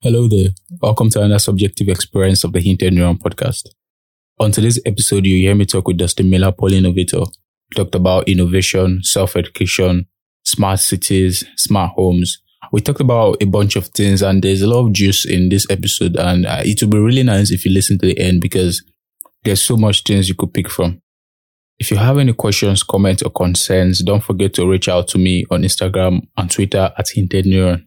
Hello there. Welcome to another subjective experience of the Hinted Neuron podcast. On today's episode, you hear me talk with Dustin Miller, Poly Innovator. We talked about innovation, self-education, smart cities, smart homes. We talked about a bunch of things and there's a lot of juice in this episode and uh, it will be really nice if you listen to the end because there's so much things you could pick from. If you have any questions, comments or concerns, don't forget to reach out to me on Instagram and Twitter at Hinted Neuron.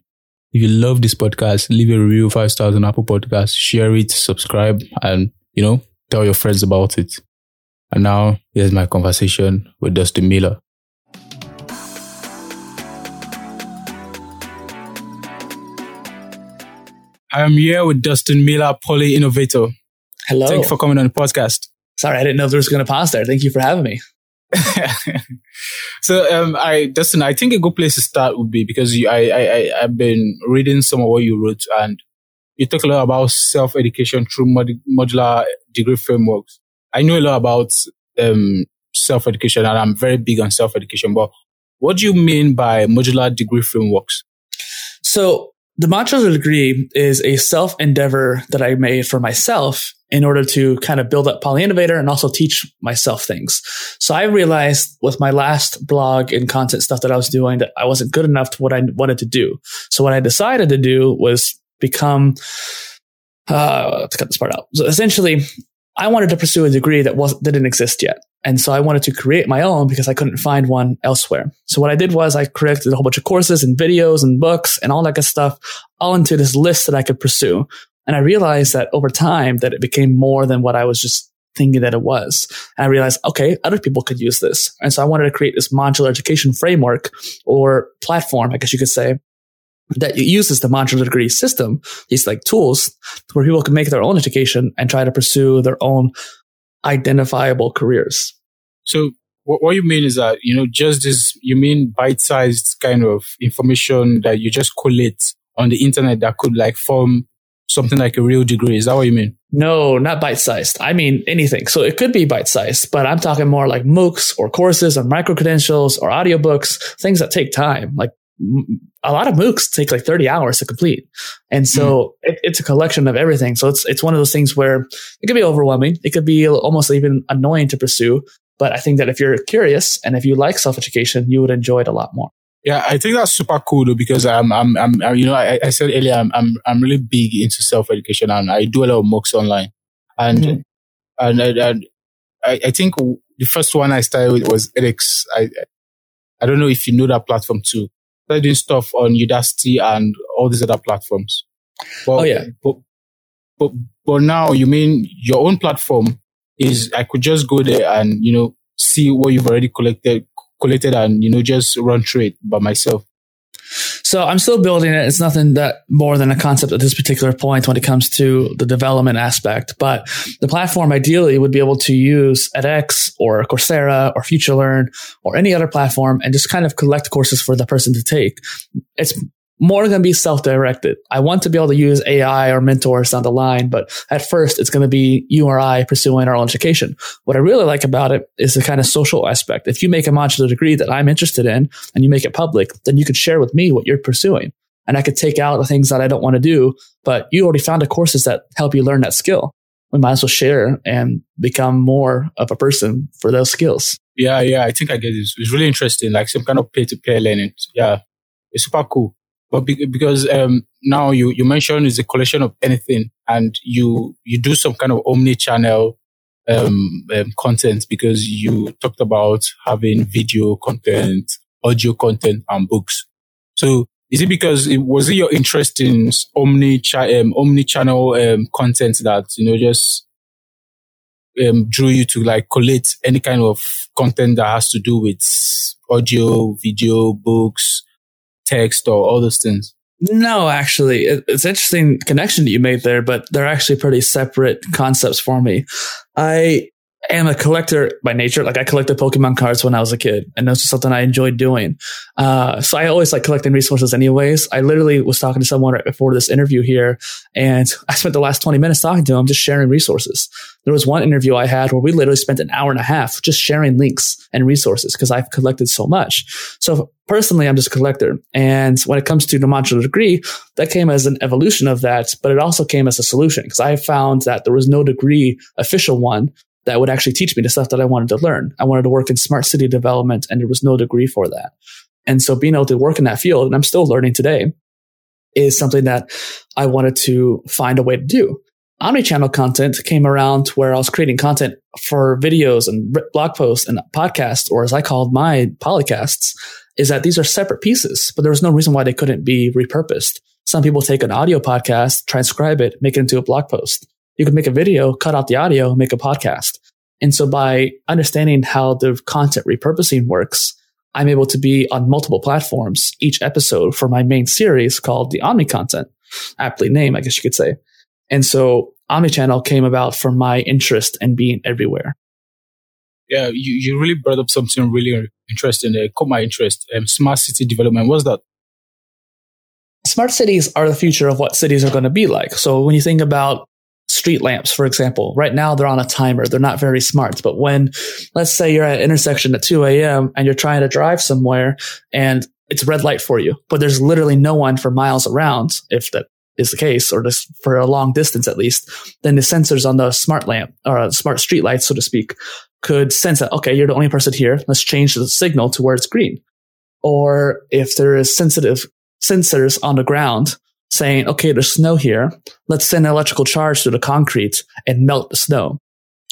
If you love this podcast, leave a review, five stars on Apple Podcasts, share it, subscribe, and, you know, tell your friends about it. And now, here's my conversation with Dustin Miller. I am here with Dustin Miller, Poly Innovator. Hello. Thank you for coming on the podcast. Sorry, I didn't know there was going to pause there. Thank you for having me. so, um, I, Dustin, I think a good place to start would be because you, I, I, I've been reading some of what you wrote and you talk a lot about self-education through mod- modular degree frameworks. I know a lot about, um, self-education and I'm very big on self-education, but what do you mean by modular degree frameworks? So the modular degree is a self endeavor that I made for myself in order to kind of build up Poly Innovator and also teach myself things. So I realized with my last blog and content stuff that I was doing that I wasn't good enough to what I wanted to do. So what I decided to do was become, uh, let's cut this part out. So essentially, I wanted to pursue a degree that was didn't exist yet. And so I wanted to create my own because I couldn't find one elsewhere. So what I did was I created a whole bunch of courses and videos and books and all that good stuff all into this list that I could pursue. And I realized that over time that it became more than what I was just thinking that it was. And I realized, okay, other people could use this. And so I wanted to create this modular education framework or platform, I guess you could say, that uses the modular degree system, these like tools where people can make their own education and try to pursue their own identifiable careers. So what, you mean is that, you know, just this, you mean bite-sized kind of information that you just collate on the internet that could like form something like a real degree. Is that what you mean? No, not bite sized. I mean anything. So it could be bite sized, but I'm talking more like MOOCs or courses or micro credentials or audiobooks, things that take time. Like a lot of MOOCs take like 30 hours to complete. And so mm. it, it's a collection of everything. So it's, it's one of those things where it could be overwhelming. It could be almost even annoying to pursue. But I think that if you're curious and if you like self education, you would enjoy it a lot more. Yeah, I think that's super cool though, because I'm, I'm, I'm, you know, I, I said earlier, I'm, I'm, I'm really big into self education and I do a lot of MOOCs online. And, mm-hmm. and, and I, I think the first one I started with was edX. I, I don't know if you know that platform too I started doing stuff on Udacity and all these other platforms. But, oh yeah. But, but, but now you mean your own platform is I could just go there and, you know, see what you've already collected, collected and, you know, just run through it by myself. So I'm still building it. It's nothing that more than a concept at this particular point when it comes to the development aspect. But the platform ideally would be able to use edX or Coursera or FutureLearn or any other platform and just kind of collect courses for the person to take. It's more going to be self-directed. I want to be able to use AI or mentors down the line, but at first it's going to be you or I pursuing our own education. What I really like about it is the kind of social aspect. If you make a modular degree that I'm interested in and you make it public, then you could share with me what you're pursuing. And I could take out the things that I don't want to do, but you already found the courses that help you learn that skill. We might as well share and become more of a person for those skills. Yeah, yeah, I think I get it. It's really interesting, like some kind of peer-to-peer learning. Yeah, it's super cool. But be- because um, now you you mentioned it's a collection of anything, and you you do some kind of omni-channel um, um, content because you talked about having video content, audio content, and books. So is it because it was it your interest in omni um, omni channel um, content that you know just um, drew you to like collate any kind of content that has to do with audio, video, books, text or those things? No, actually, it's interesting connection that you made there, but they're actually pretty separate concepts for me. I am a collector by nature. Like I collected Pokemon cards when I was a kid, and that's just something I enjoyed doing. Uh, so I always like collecting resources, anyways. I literally was talking to someone right before this interview here, and I spent the last twenty minutes talking to him, just sharing resources. There was one interview I had where we literally spent an hour and a half just sharing links and resources because I've collected so much. So personally, I'm just a collector. And when it comes to the modular degree, that came as an evolution of that, but it also came as a solution because I found that there was no degree, official one, that would actually teach me the stuff that I wanted to learn. I wanted to work in smart city development and there was no degree for that. And so being able to work in that field, and I'm still learning today, is something that I wanted to find a way to do. Omnichannel content came around where I was creating content for videos and blog posts and podcasts, or as I called my polycasts, is that these are separate pieces, but there was no reason why they couldn't be repurposed. Some people take an audio podcast, transcribe it, make it into a blog post. You could make a video, cut out the audio, make a podcast. And so by understanding how the content repurposing works, I'm able to be on multiple platforms each episode for my main series called the Omni content, aptly named, I guess you could say. And so Omnichannel came about from my interest in being everywhere. Yeah, you, you really brought up something really interesting. It caught my interest. Um, smart city development. What's that? Smart cities are the future of what cities are going to be like. So when you think about street lamps, for example. Right now they're on a timer. They're not very smart. But when, let's say you're at an intersection at 2 a.m. and you're trying to drive somewhere and it's red light for you, but there's literally no one for miles around, if that is the case, or just for a long distance at least, then the sensors on the smart lamp or uh, smart street lights, so to speak, could sense that, okay, you're the only person here. Let's change the signal to where it's green. Or if there is sensitive sensors on the ground saying, okay, there's snow here. Let's send an electrical charge to the concrete and melt the snow.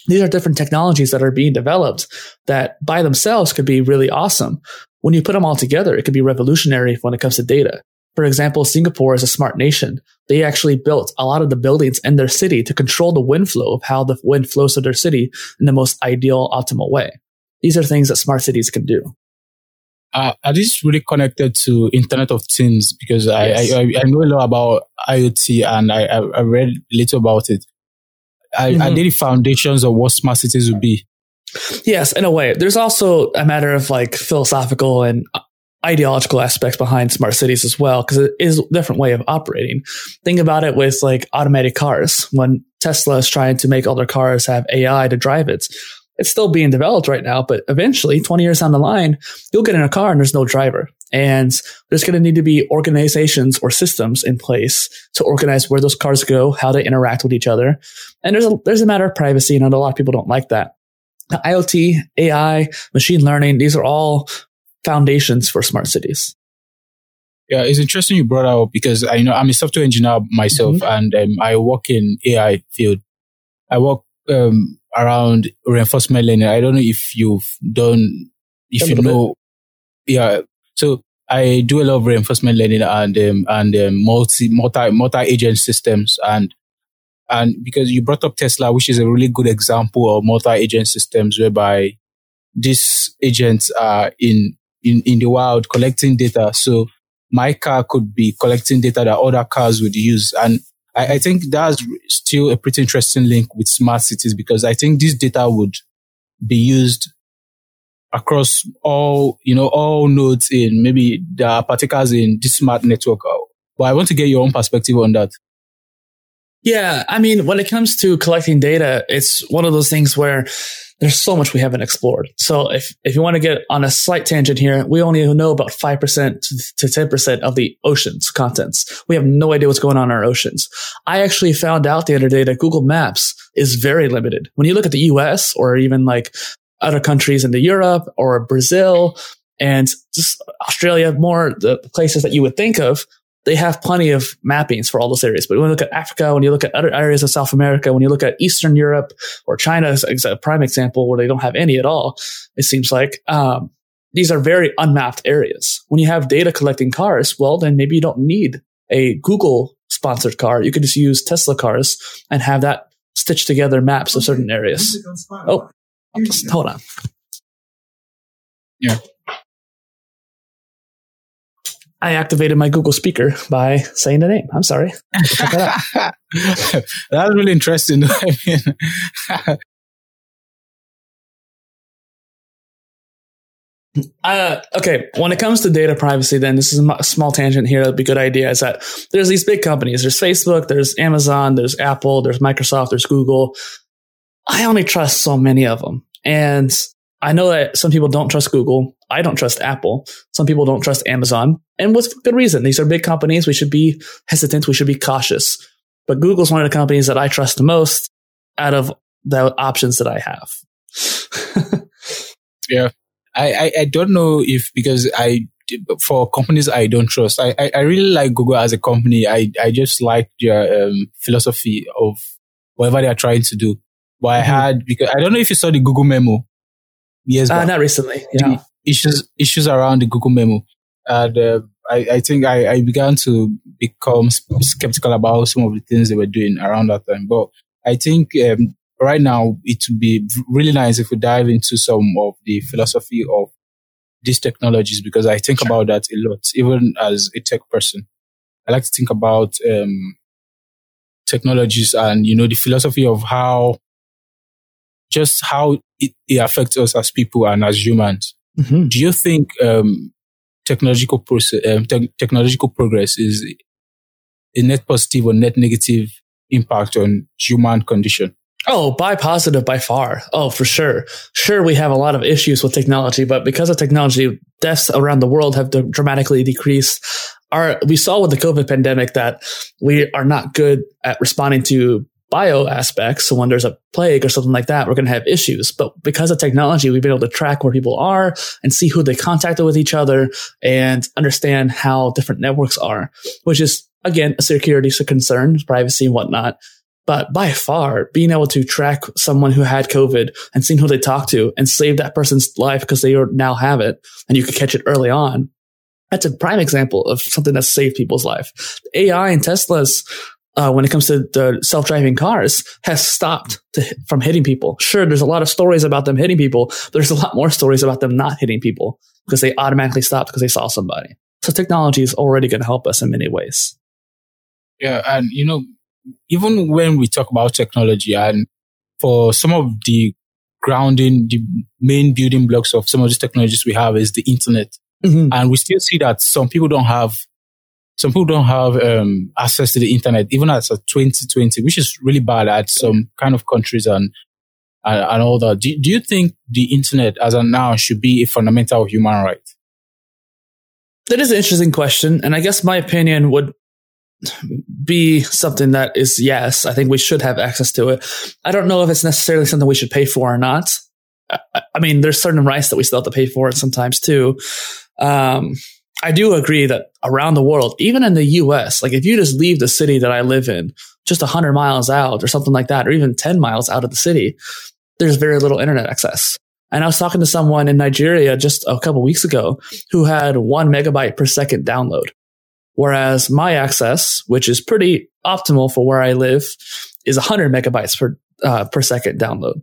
These are different technologies that are being developed that by themselves could be really awesome. When you put them all together, it could be revolutionary when it comes to data. For example, Singapore is a smart nation. They actually built a lot of the buildings in their city to control the wind flow of how the wind flows through their city in the most ideal, optimal way. These are things that smart cities can do uh, are these really connected to Internet of Things? Because yes. I, I, I, know a lot about IoT and I, I read a little about it. I, mm-hmm. I did the foundations of what smart cities would be. Yes, in a way. There's also a matter of like philosophical and ideological aspects behind smart cities as well, because it is a different way of operating. Think about it with like automated cars. When Tesla is trying to make all their cars have AI to drive it, it's still being developed right now, but eventually 20 years down the line, you'll get in a car and there's no driver. And there's going to need to be organizations or systems in place to organize where those cars go, how they interact with each other. And there's a, there's a matter of privacy. And a lot of people don't like that. IoT, AI, machine learning, these are all foundations for smart cities. Yeah, it's interesting you brought out because I know I'm a software engineer myself mm-hmm. and um, I work in AI field. I work um, around reinforcement learning. I don't know if you've done, if you know, bit. yeah. So I do a lot of reinforcement learning and um, and um, multi multi multi agent systems and and because you brought up Tesla, which is a really good example of multi agent systems whereby these agents are in in in the wild collecting data. So my car could be collecting data that other cars would use and I, I think that's still a pretty interesting link with smart cities because I think this data would be used across all, you know, all nodes in maybe the are particles in this smart network. But I want to get your own perspective on that. Yeah. I mean, when it comes to collecting data, it's one of those things where there's so much we haven't explored. So if, if you want to get on a slight tangent here, we only know about 5% to 10% of the ocean's contents. We have no idea what's going on in our oceans. I actually found out the other day that Google Maps is very limited. When you look at the US or even like other countries into Europe or Brazil and just Australia, more the places that you would think of, they have plenty of mappings for all those areas. But when you look at Africa, when you look at other areas of South America, when you look at Eastern Europe or China as a prime example where they don't have any at all, it seems like, um, these are very unmapped areas. When you have data collecting cars, well, then maybe you don't need a Google sponsored car. You could just use Tesla cars and have that stitch together maps of certain areas. Oh, just, hold on. Yeah. I activated my Google speaker by saying the name. I'm sorry. that That's really interesting. Uh, okay, when it comes to data privacy, then this is a small tangent here. That'd be a good idea. Is that there's these big companies. There's Facebook, there's Amazon, there's Apple, there's Microsoft, there's Google. I only trust so many of them, and I know that some people don't trust Google. I don't trust Apple. Some people don't trust Amazon, and with good reason. These are big companies. We should be hesitant. We should be cautious. But Google's one of the companies that I trust the most out of the options that I have. yeah. I, I, I don't know if because I for companies I don't trust. I, I, I really like Google as a company. I, I just like their um, philosophy of whatever they are trying to do. But mm-hmm. I had because I don't know if you saw the Google memo. Yes, uh, not recently. Yeah, issues issues around the Google memo, and uh, I, I think I, I began to become skeptical about some of the things they were doing around that time. But I think um, right now it would be really nice if we dive into some of the philosophy of these technologies because I think about that a lot, even as a tech person. I like to think about um, technologies and you know the philosophy of how just how it, it affects us as people and as humans. Mm-hmm. Do you think um, technological process, um, te- technological progress is a net positive or net negative impact on human condition? Oh, by positive by far. Oh, for sure. Sure, we have a lot of issues with technology, but because of technology, deaths around the world have dramatically decreased. Our, we saw with the COVID pandemic that we are not good at responding to bio aspects. So when there's a plague or something like that, we're going to have issues. But because of technology, we've been able to track where people are and see who they contacted with each other and understand how different networks are, which is again a security concern, privacy and whatnot. But by far, being able to track someone who had COVID and seeing who they talked to and save that person's life because they now have it and you could catch it early on. That's a prime example of something that saved people's life. AI and Tesla's, uh, when it comes to the self-driving cars, has stopped to, from hitting people. Sure, there's a lot of stories about them hitting people. But there's a lot more stories about them not hitting people because they automatically stopped because they saw somebody. So technology is already going to help us in many ways. Yeah, and you know, even when we talk about technology and for some of the grounding, the main building blocks of some of these technologies we have is the internet. Mm-hmm. And we still see that some people don't have, some people don't have um, access to the internet, even as a 2020, which is really bad at some kind of countries and and, and all that. Do, do you think the internet as of now should be a fundamental human right? That is an interesting question. And I guess my opinion would be something that is yes, I think we should have access to it. I don't know if it's necessarily something we should pay for or not. I, I mean, there's certain rights that we still have to pay for it sometimes too. Um, I do agree that around the world, even in the US, like if you just leave the city that I live in, just 100 miles out or something like that, or even 10 miles out of the city, there's very little internet access. And I was talking to someone in Nigeria just a couple weeks ago who had one megabyte per second download. Whereas my access, which is pretty optimal for where I live, is 100 megabytes per, uh, per second download.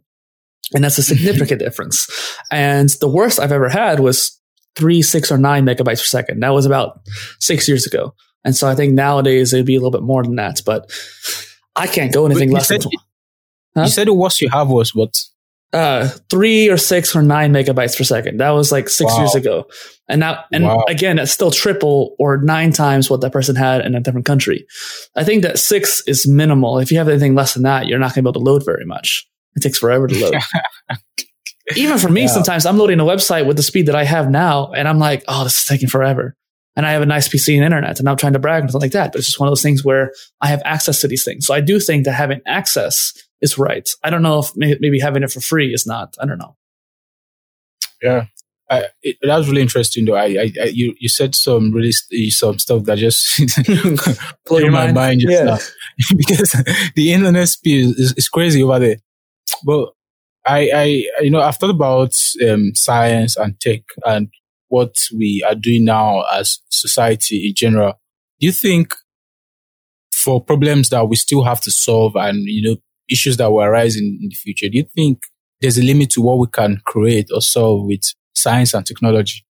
And that's a significant difference. And the worst I've ever had was three, six, or nine megabytes per second. That was about six years ago. And so I think nowadays it'd be a little bit more than that, but I can't go anything less said, than. Huh? You said the worst you have was what? uh, three or six or nine megabytes per second. That was like six wow. years ago. And now, and wow. again, it's still triple or nine times what that person had in a different country. I think that six is minimal. If you have anything less than that, you're not going to be able to load very much. It takes forever to load. Even for me, yeah. sometimes I'm loading a website with the speed that I have now, and I'm like, oh, this is taking forever. And I have a nice PC and internet, and I'm trying to brag and something like that. But it's just one of those things where I have access to these things. So I do think that having access is right. I don't know if maybe having it for free is not. I don't know. Yeah, I, it, that was really interesting though. I, I, I, you, you said some really some stuff that just blew my mind just yeah. now because the internet speed is, is, crazy over there. But I, I, you know, I've thought about um, science and tech and what we are doing now as society in general. Do you think for problems that we still have to solve and you know issues that will arise in, in the future, do you think there's a limit to what we can create or solve with science and technology?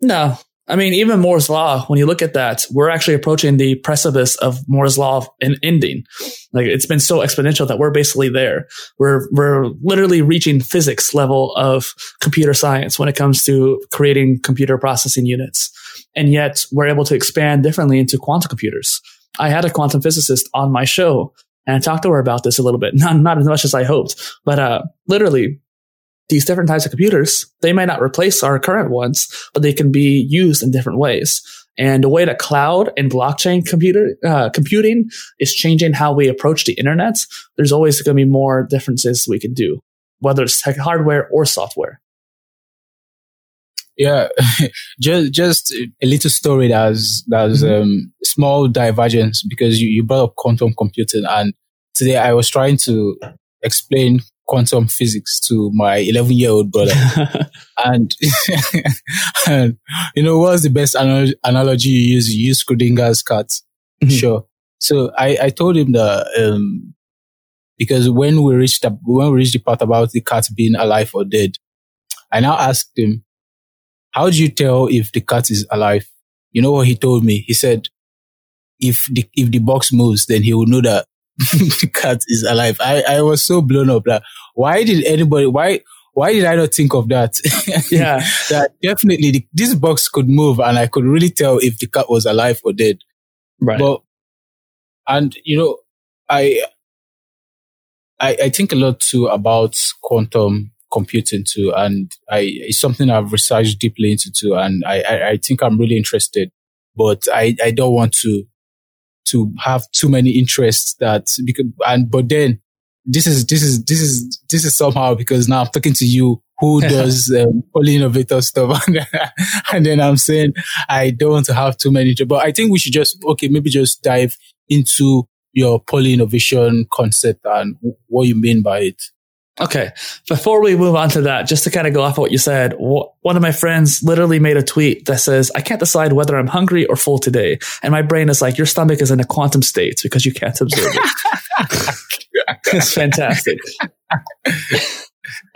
No, I mean, even Moore's law, when you look at that, we're actually approaching the precipice of Moore's law and ending. Like it's been so exponential that we're basically there. We're, we're literally reaching physics level of computer science when it comes to creating computer processing units. And yet we're able to expand differently into quantum computers. I had a quantum physicist on my show and I talked to her about this a little bit. Not, not as much as I hoped, but, uh, literally these different types of computers, they might not replace our current ones, but they can be used in different ways. And the way that cloud and blockchain computer uh, computing is changing how we approach the internet, there's always going to be more differences we can do, whether it's tech hardware or software. Yeah, just just a little story that's that's mm-hmm. um, small divergence because you, you brought up quantum computing and today I was trying to explain quantum physics to my 11 year old brother. and, and, you know, what's the best anal- analogy you use? You use Schrodinger's cat. Mm-hmm. Sure. So I, I told him that, um, because when we reached the, when we reached the part about the cat being alive or dead, I now asked him, how do you tell if the cat is alive? You know what he told me? He said, if the, if the box moves, then he will know that the cat is alive. I, I was so blown up. Like, why did anybody, why, why did I not think of that? Yeah. that definitely the, this box could move and I could really tell if the cat was alive or dead. Right. But, and you know, I, I, I think a lot too about quantum computing too. And I, it's something I've researched deeply into too. And I, I, I think I'm really interested, but I, I don't want to to have too many interests that because and but then this is this is this is this is somehow because now I'm talking to you who does um, poly innovator stuff and then I'm saying I don't want to have too many but I think we should just okay maybe just dive into your poly innovation concept and what you mean by it. Okay. Before we move on to that, just to kind of go off of what you said, one of my friends literally made a tweet that says, I can't decide whether I'm hungry or full today. And my brain is like, your stomach is in a quantum state because you can't observe it. it's fantastic.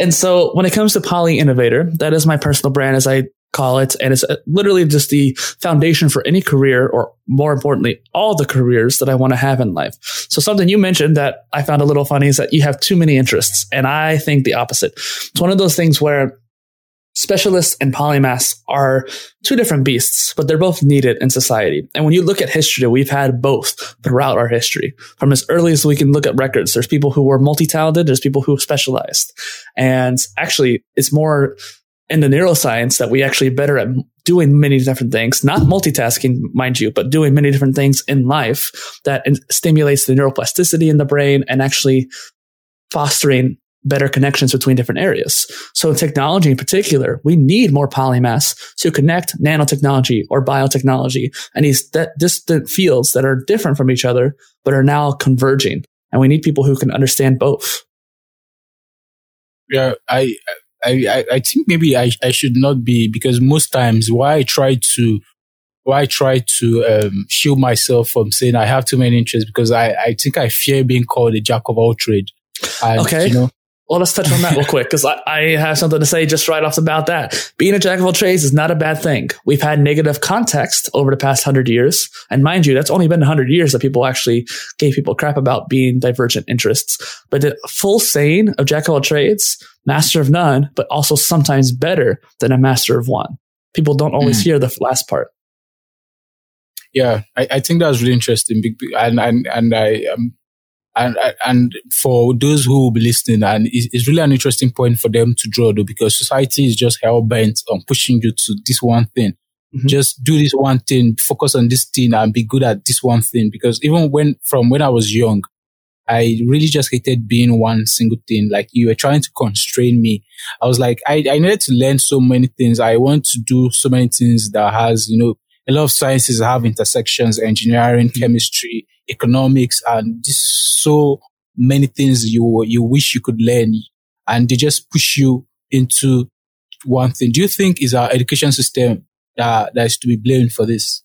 and so when it comes to Poly Innovator, that is my personal brand as I call it. And it's uh, literally just the foundation for any career or more importantly, all the careers that I want to have in life. So something you mentioned that I found a little funny is that you have too many interests. And I think the opposite. It's one of those things where specialists and polymaths are two different beasts, but they're both needed in society. And when you look at history, we've had both throughout our history. From as early as we can look at records, there's people who were multi-talented, there's people who specialized. And actually, it's more in the neuroscience that we actually better at doing many different things, not multitasking, mind you, but doing many different things in life that stimulates the neuroplasticity in the brain and actually fostering better connections between different areas. So in technology in particular, we need more polymaths to connect nanotechnology or biotechnology and these distant fields that are different from each other, but are now converging. And we need people who can understand both. Yeah, I I, I, think maybe I, I should not be because most times why I try to why I try to um, shield myself from saying I have too many interests because I, I think I fear being called a jack of all trades. okay. You know, well, let's touch on that real quick because I, I, have something to say just right off about that. Being a jack of all trades is not a bad thing. We've had negative context over the past hundred years. And mind you, that's only been hundred years that people actually gave people crap about being divergent interests. But the full saying of jack of all trades master of none, but also sometimes better than a master of one. People don't always mm. hear the last part. Yeah, I, I think that's really interesting, and and and I um, and and for those who will be listening, and it's really an interesting point for them to draw, though, because society is just hell bent on pushing you to this one thing. Mm-hmm. Just do this one thing, focus on this thing, and be good at this one thing. Because even when from when I was young, I really just hated being one single thing. Like you were trying to constrain me. I was like, I, I needed to learn so many things. I want to do so many things that has, you know, a lot of sciences have intersections, engineering, mm-hmm. chemistry, economics, and just so many things you, you wish you could learn. And they just push you into one thing. Do you think is our education system that, that is to be blamed for this?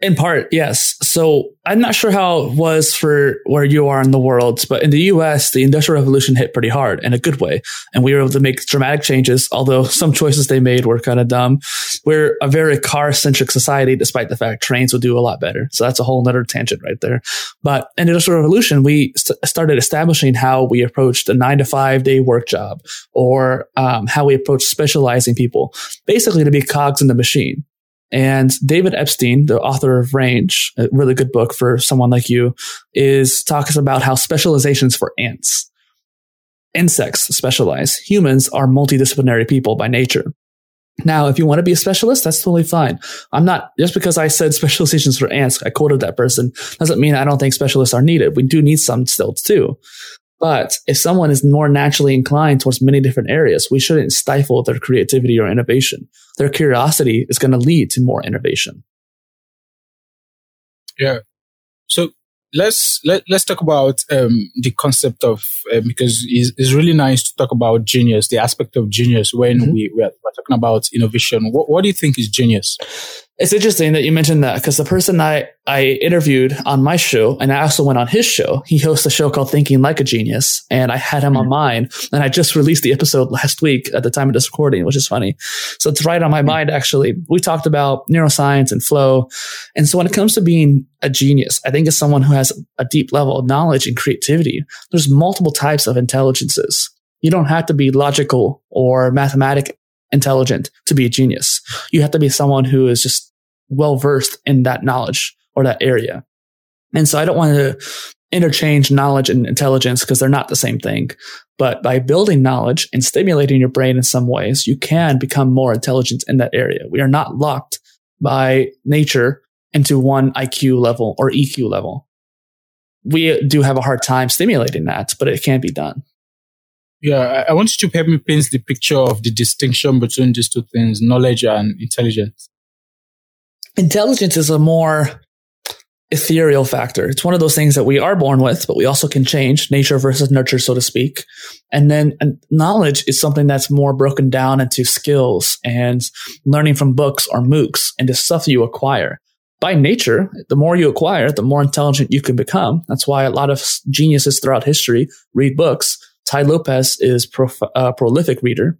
In part, yes. So I'm not sure how it was for where you are in the world, but in the US, the industrial revolution hit pretty hard in a good way. And we were able to make dramatic changes, although some choices they made were kind of dumb. We're a very car centric society, despite the fact trains would do a lot better. So that's a whole nother tangent right there. But in the industrial revolution, we st- started establishing how we approached a nine to five day work job or um, how we approached specializing people, basically to be cogs in the machine. And David Epstein, the author of Range, a really good book for someone like you, is talking about how specializations for ants. Insects specialize. Humans are multidisciplinary people by nature. Now, if you want to be a specialist, that's totally fine. I'm not, just because I said specializations for ants, I quoted that person, doesn't mean I don't think specialists are needed. We do need some still too. But if someone is more naturally inclined towards many different areas, we shouldn't stifle their creativity or innovation. Their curiosity is going to lead to more innovation. Yeah. So let's let, let's talk about um, the concept of uh, because it's, it's, really nice to talk about genius, the aspect of genius when mm-hmm. we, we're, we're, talking about innovation. What, what do you think is genius? It's interesting that you mentioned that because the person I, I interviewed on my show, and I also went on his show, he hosts a show called Thinking Like a Genius, and I had him mm-hmm. on mine. And I just released the episode last week at the time of this recording, which is funny. So it's right on my mm-hmm. mind, actually. We talked about neuroscience and flow. And so when it comes to being a genius, I think it's someone who has a deep level of knowledge and creativity. There's multiple types of intelligences. You don't have to be logical or mathematic intelligent to be a genius. You have to be someone who is just well versed in that knowledge or that area. And so I don't want to interchange knowledge and intelligence because they're not the same thing. But by building knowledge and stimulating your brain in some ways, you can become more intelligent in that area. We are not locked by nature into one IQ level or EQ level. We do have a hard time stimulating that, but it can be done. Yeah, I want you to help me paint the picture of the distinction between these two things, knowledge and intelligence. Intelligence is a more ethereal factor. It's one of those things that we are born with, but we also can change nature versus nurture, so to speak. And then and knowledge is something that's more broken down into skills and learning from books or MOOCs and the stuff you acquire. By nature, the more you acquire, the more intelligent you can become. That's why a lot of geniuses throughout history read books Tai Lopez is prof- a prolific reader.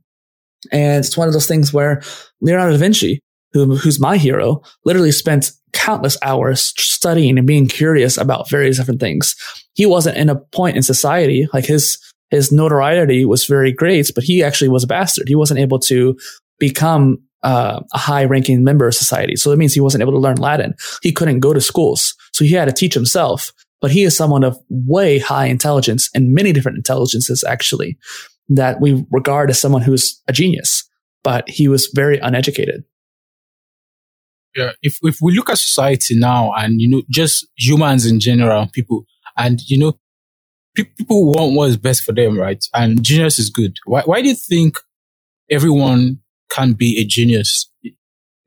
And it's one of those things where Leonardo da Vinci, who, who's my hero, literally spent countless hours studying and being curious about various different things. He wasn't in a point in society, like his, his notoriety was very great, but he actually was a bastard. He wasn't able to become uh, a high ranking member of society. So it means he wasn't able to learn Latin. He couldn't go to schools. So he had to teach himself but he is someone of way high intelligence and many different intelligences actually that we regard as someone who's a genius, but he was very uneducated. Yeah. If, if we look at society now and, you know, just humans in general, people, and, you know, people want what is best for them, right? And genius is good. Why, why do you think everyone can be a genius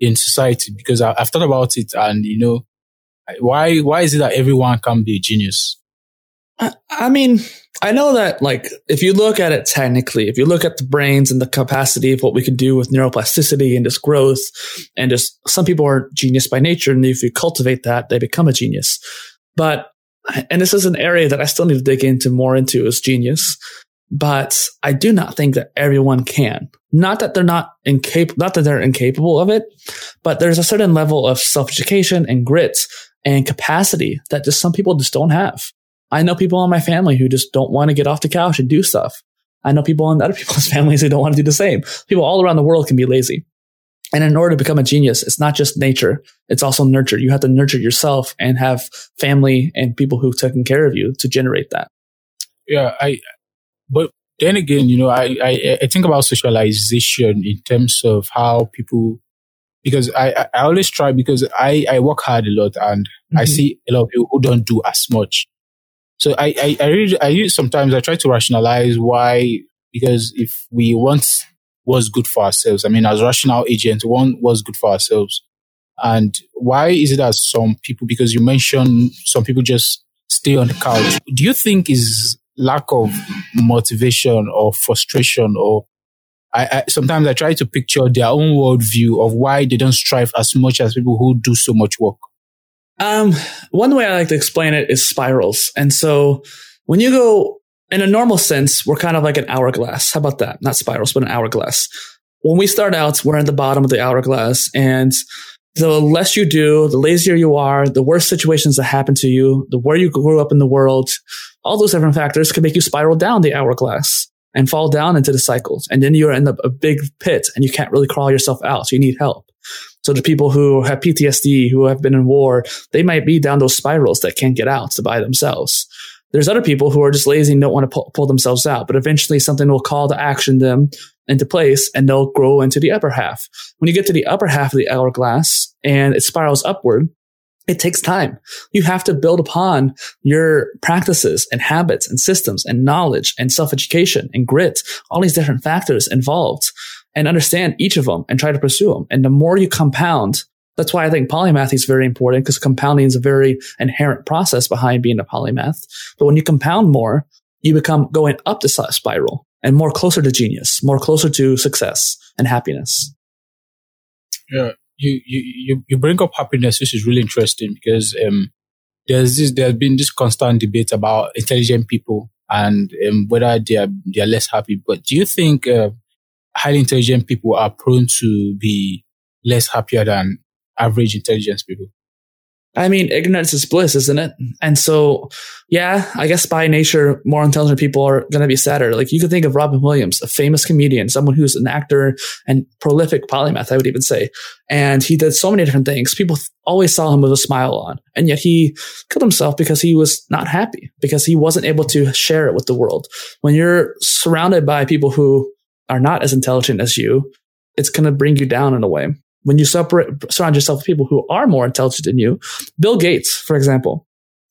in society? Because I, have thought about it and, you know, why why is it that everyone can be a genius? I mean, I know that like if you look at it technically, if you look at the brains and the capacity of what we can do with neuroplasticity and just growth, and just some people are genius by nature, and if you cultivate that, they become a genius. But and this is an area that I still need to dig into more into is genius. But I do not think that everyone can. Not that they're not incapable, not that they're incapable of it, but there's a certain level of self education and grit and capacity that just some people just don't have. I know people in my family who just don't want to get off the couch and do stuff. I know people in other people's families who don't want to do the same. People all around the world can be lazy. And in order to become a genius, it's not just nature. It's also nurture. You have to nurture yourself and have family and people who've taken care of you to generate that. Yeah. I, but then again, you know, I, I, I think about socialization in terms of how people because I, I always try because I, I work hard a lot and mm-hmm. I see a lot of people who don't do as much. So I, I, I really, I use sometimes I try to rationalize why, because if we want what's good for ourselves, I mean, as rational agents, want what's good for ourselves. And why is it that some people, because you mentioned some people just stay on the couch, do you think is lack of motivation or frustration or I, I, sometimes I try to picture their own worldview of why they don't strive as much as people who do so much work. Um, one way I like to explain it is spirals. And so when you go in a normal sense, we're kind of like an hourglass. How about that? Not spirals, but an hourglass. When we start out, we're at the bottom of the hourglass and the less you do, the lazier you are, the worse situations that happen to you, the where you grew up in the world, all those different factors can make you spiral down the hourglass and fall down into the cycles. And then you're in a big pit and you can't really crawl yourself out. So you need help. So the people who have PTSD, who have been in war, they might be down those spirals that can't get out by themselves. There's other people who are just lazy and don't want to pull, pull themselves out, but eventually something will call to action them into place and they'll grow into the upper half. When you get to the upper half of the hourglass and it spirals upward, it takes time. You have to build upon your practices and habits and systems and knowledge and self education and grit, all these different factors involved and understand each of them and try to pursue them. And the more you compound, that's why I think polymath is very important because compounding is a very inherent process behind being a polymath. But when you compound more, you become going up the spiral and more closer to genius, more closer to success and happiness. Yeah, you you you bring up happiness, which is really interesting because um, there's this there's been this constant debate about intelligent people and um, whether they are they are less happy. But do you think uh, highly intelligent people are prone to be less happier than average intelligence people? I mean, ignorance is bliss, isn't it? And so, yeah, I guess by nature, more intelligent people are going to be sadder. Like you could think of Robin Williams, a famous comedian, someone who's an actor and prolific polymath, I would even say. And he did so many different things. People always saw him with a smile on. And yet he killed himself because he was not happy, because he wasn't able to share it with the world. When you're surrounded by people who are not as intelligent as you, it's going to bring you down in a way when you separate, surround yourself with people who are more intelligent than you. Bill Gates, for example,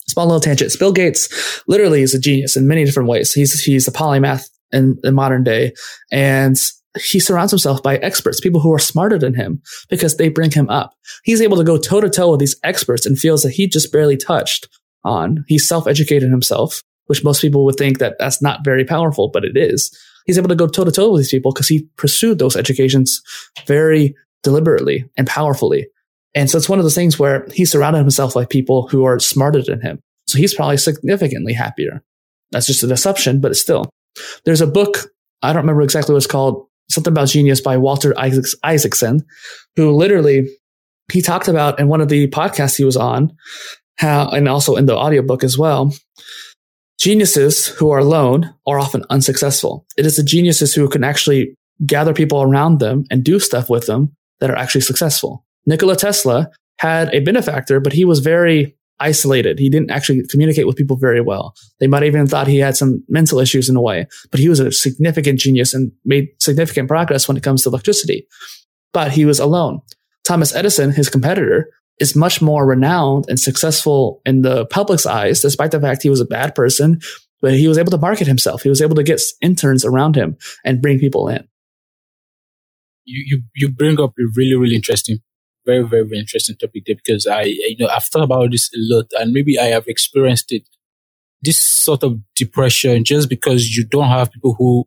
small little tangents. Bill Gates literally is a genius in many different ways. He's, he's a polymath in, modern day and he surrounds himself by experts, people who are smarter than him because they bring him up. He's able to go toe to toe with these experts and feels that he just barely touched on. He's self-educated himself, which most people would think that that's not very powerful, but it is. He's able to go toe to toe with these people because he pursued those educations very deliberately and powerfully. And so it's one of those things where he surrounded himself by people who are smarter than him. So he's probably significantly happier. That's just an assumption, but still. There's a book, I don't remember exactly what it's called, something about genius by Walter Isaacson, who literally he talked about in one of the podcasts he was on, how, and also in the audiobook as well, geniuses who are alone are often unsuccessful. It is the geniuses who can actually gather people around them and do stuff with them that are actually successful. Nikola Tesla had a benefactor, but he was very isolated. He didn't actually communicate with people very well. They might even thought he had some mental issues in a way, but he was a significant genius and made significant progress when it comes to electricity. But he was alone. Thomas Edison, his competitor, is much more renowned and successful in the public's eyes, despite the fact he was a bad person, but he was able to market himself. He was able to get interns around him and bring people in you, you, you bring up a really, really interesting, very, very, very interesting topic there because I, you know, I've thought about this a lot and maybe I have experienced it. This sort of depression just because you don't have people who,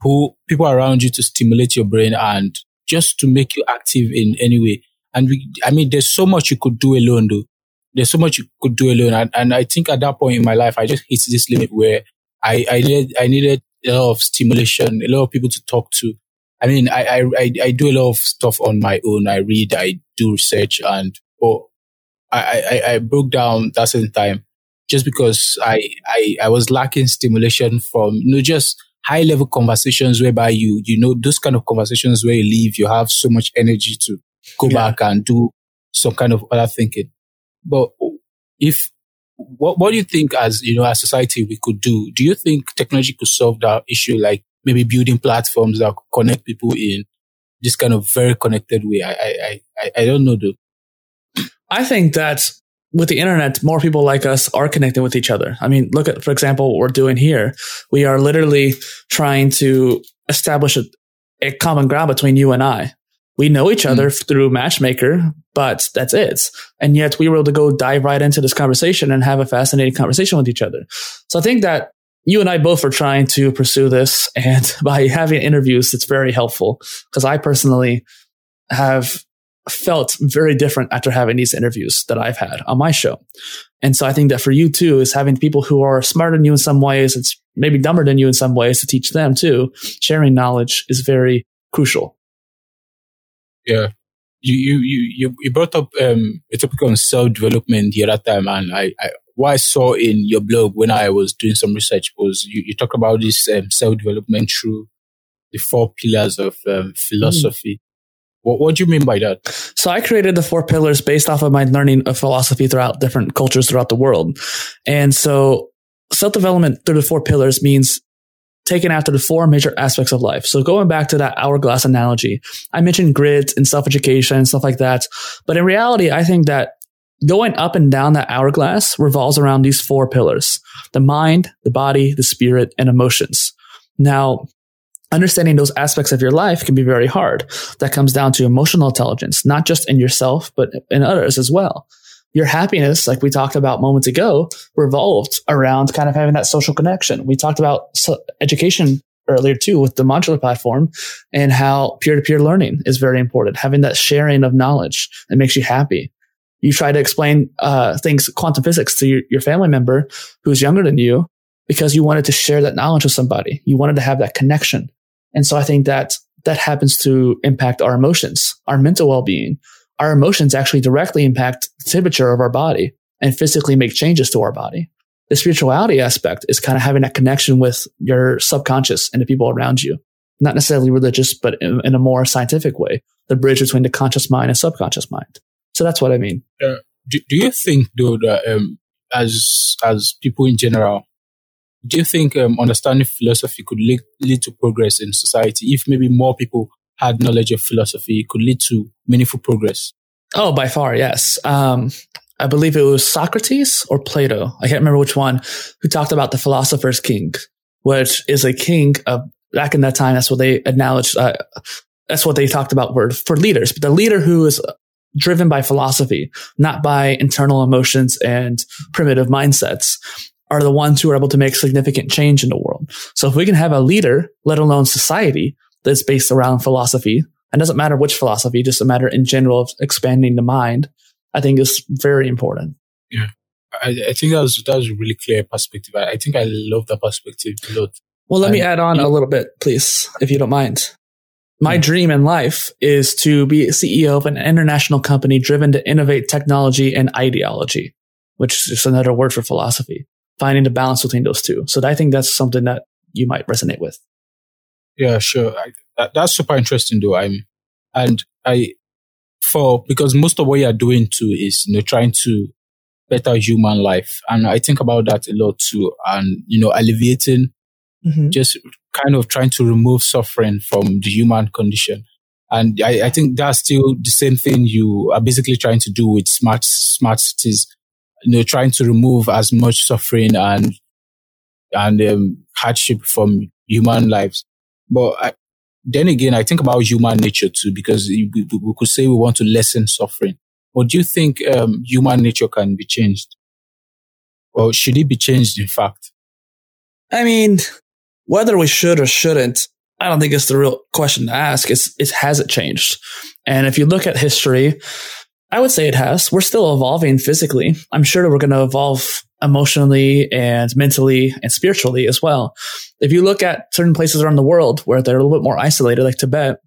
who, people around you to stimulate your brain and just to make you active in any way. And we, I mean, there's so much you could do alone though. There's so much you could do alone. And, and I think at that point in my life, I just hit this limit where I, I needed, I needed a lot of stimulation, a lot of people to talk to. I mean, I, I, I do a lot of stuff on my own. I read, I do research and, oh, I, I, I broke down that same time just because I, I, I was lacking stimulation from, you know, just high level conversations whereby you, you know, those kind of conversations where you leave, you have so much energy to go yeah. back and do some kind of other thinking. But if, what, what do you think as, you know, as society we could do? Do you think technology could solve that issue? Like maybe building platforms that connect people in this kind of very connected way. I, I, I, I don't know though. I think that with the internet, more people like us are connecting with each other. I mean, look at, for example, what we're doing here. We are literally trying to establish a, a common ground between you and I. We know each other mm. through Matchmaker, but that's it. And yet we were able to go dive right into this conversation and have a fascinating conversation with each other. So I think that you and I both are trying to pursue this. And by having interviews, it's very helpful because I personally have felt very different after having these interviews that I've had on my show. And so I think that for you too is having people who are smarter than you in some ways, it's maybe dumber than you in some ways to teach them too. Sharing knowledge is very crucial. Yeah. You, you, you, you brought up um, a topic on self development the other time, and I, I, what I saw in your blog when I was doing some research was you, you talk about this um, self development through the four pillars of um, philosophy. Mm. What, what do you mean by that? So I created the four pillars based off of my learning of philosophy throughout different cultures throughout the world. And so self development through the four pillars means taken after the four major aspects of life. So going back to that hourglass analogy, I mentioned grids and self education and stuff like that. But in reality, I think that going up and down that hourglass revolves around these four pillars, the mind, the body, the spirit, and emotions. Now, understanding those aspects of your life can be very hard. That comes down to emotional intelligence, not just in yourself, but in others as well. Your happiness, like we talked about moments ago, revolved around kind of having that social connection. We talked about education earlier too with the modular platform and how peer to peer learning is very important. Having that sharing of knowledge that makes you happy. You try to explain uh, things, quantum physics to your, your family member who's younger than you because you wanted to share that knowledge with somebody. You wanted to have that connection. And so I think that that happens to impact our emotions, our mental well-being. Our emotions actually directly impact the temperature of our body and physically make changes to our body. The spirituality aspect is kind of having that connection with your subconscious and the people around you. Not necessarily religious, but in, in a more scientific way, the bridge between the conscious mind and subconscious mind. So that's what I mean. Uh, do, do you think though that um, as as people in general, do you think um, understanding philosophy could lead, lead to progress in society if maybe more people had knowledge of philosophy could lead to meaningful progress oh by far yes um, i believe it was socrates or plato i can't remember which one who talked about the philosopher's king which is a king of back in that time that's what they acknowledged uh, that's what they talked about for leaders but the leader who is driven by philosophy not by internal emotions and primitive mindsets are the ones who are able to make significant change in the world. So if we can have a leader, let alone society, that's based around philosophy, and doesn't matter which philosophy, just a matter in general of expanding the mind, I think is very important. Yeah. I, I think that was, that was a really clear perspective. I, I think I love that perspective a lot. Well, let and, me add on a little bit, please, if you don't mind. My yeah. dream in life is to be CEO of an international company driven to innovate technology and ideology, which is just another word for philosophy finding the balance between those two. So I think that's something that you might resonate with. Yeah, sure. I, that, that's super interesting though. I'm, and I, for, because most of what you're doing too is, you know, trying to better human life. And I think about that a lot too. And, you know, alleviating, mm-hmm. just kind of trying to remove suffering from the human condition. And I, I think that's still the same thing you are basically trying to do with smart, smart cities you know, trying to remove as much suffering and and um, hardship from human lives. But I, then again, I think about human nature too, because we, we, could say we want to lessen suffering. But do you think um, human nature can be changed? Or should it be changed, in fact? I mean, whether we should or shouldn't, I don't think it's the real question to ask. It's, it has it changed? And if you look at history, I would say it has. We're still evolving physically. I'm sure we're going to evolve emotionally and mentally and spiritually as well. If you look at certain places around the world where they're a little bit more isolated, like Tibet,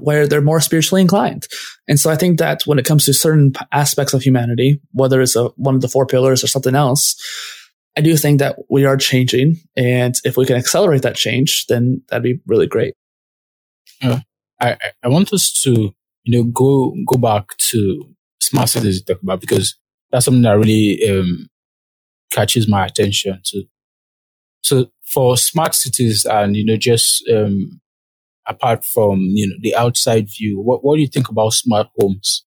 where they're more spiritually inclined. And so I think that when it comes to certain aspects of humanity, whether it's a, one of the four pillars or something else, I do think that we are changing. And if we can accelerate that change, then that'd be really great. Uh, I, I want us to you know, go go back to smart cities you talk about because that's something that really um, catches my attention too. So for smart cities and you know just um, apart from you know the outside view, what what do you think about smart homes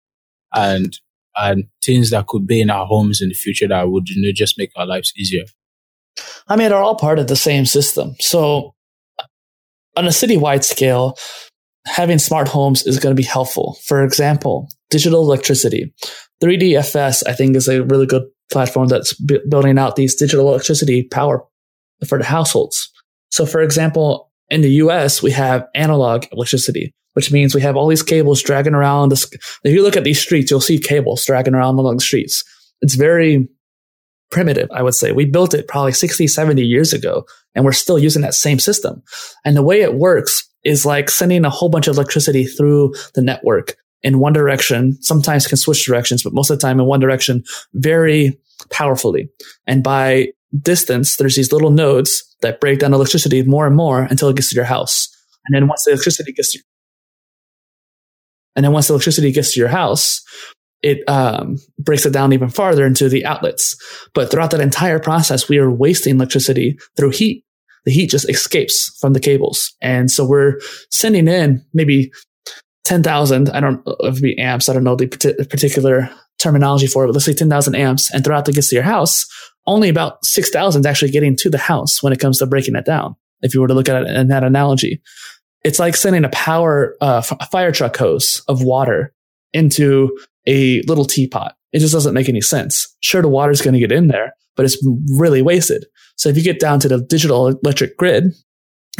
and and things that could be in our homes in the future that would you know just make our lives easier? I mean, they're all part of the same system. So on a citywide scale, having smart homes is going to be helpful. For example, digital electricity. 3DFS, I think, is a really good platform that's b- building out these digital electricity power for the households. So, for example, in the US, we have analog electricity, which means we have all these cables dragging around. If you look at these streets, you'll see cables dragging around along the streets. It's very primitive, I would say. We built it probably 60, 70 years ago, and we're still using that same system. And the way it works is like sending a whole bunch of electricity through the network in one direction, sometimes can switch directions, but most of the time in one direction very powerfully. And by distance, there's these little nodes that break down electricity more and more until it gets to your house. And then once the electricity gets to, and then once the electricity gets to your house, it um, breaks it down even farther into the outlets. But throughout that entire process, we are wasting electricity through heat. The heat just escapes from the cables. And so we're sending in maybe 10,000. I don't know if it be amps. I don't know the particular terminology for it, but let's say 10,000 amps. And throughout the gets to your house, only about 6,000 is actually getting to the house when it comes to breaking it down. If you were to look at it in that analogy, it's like sending a power, uh, a fire truck hose of water into a little teapot. It just doesn't make any sense. Sure, the water's going to get in there, but it's really wasted. So if you get down to the digital electric grid,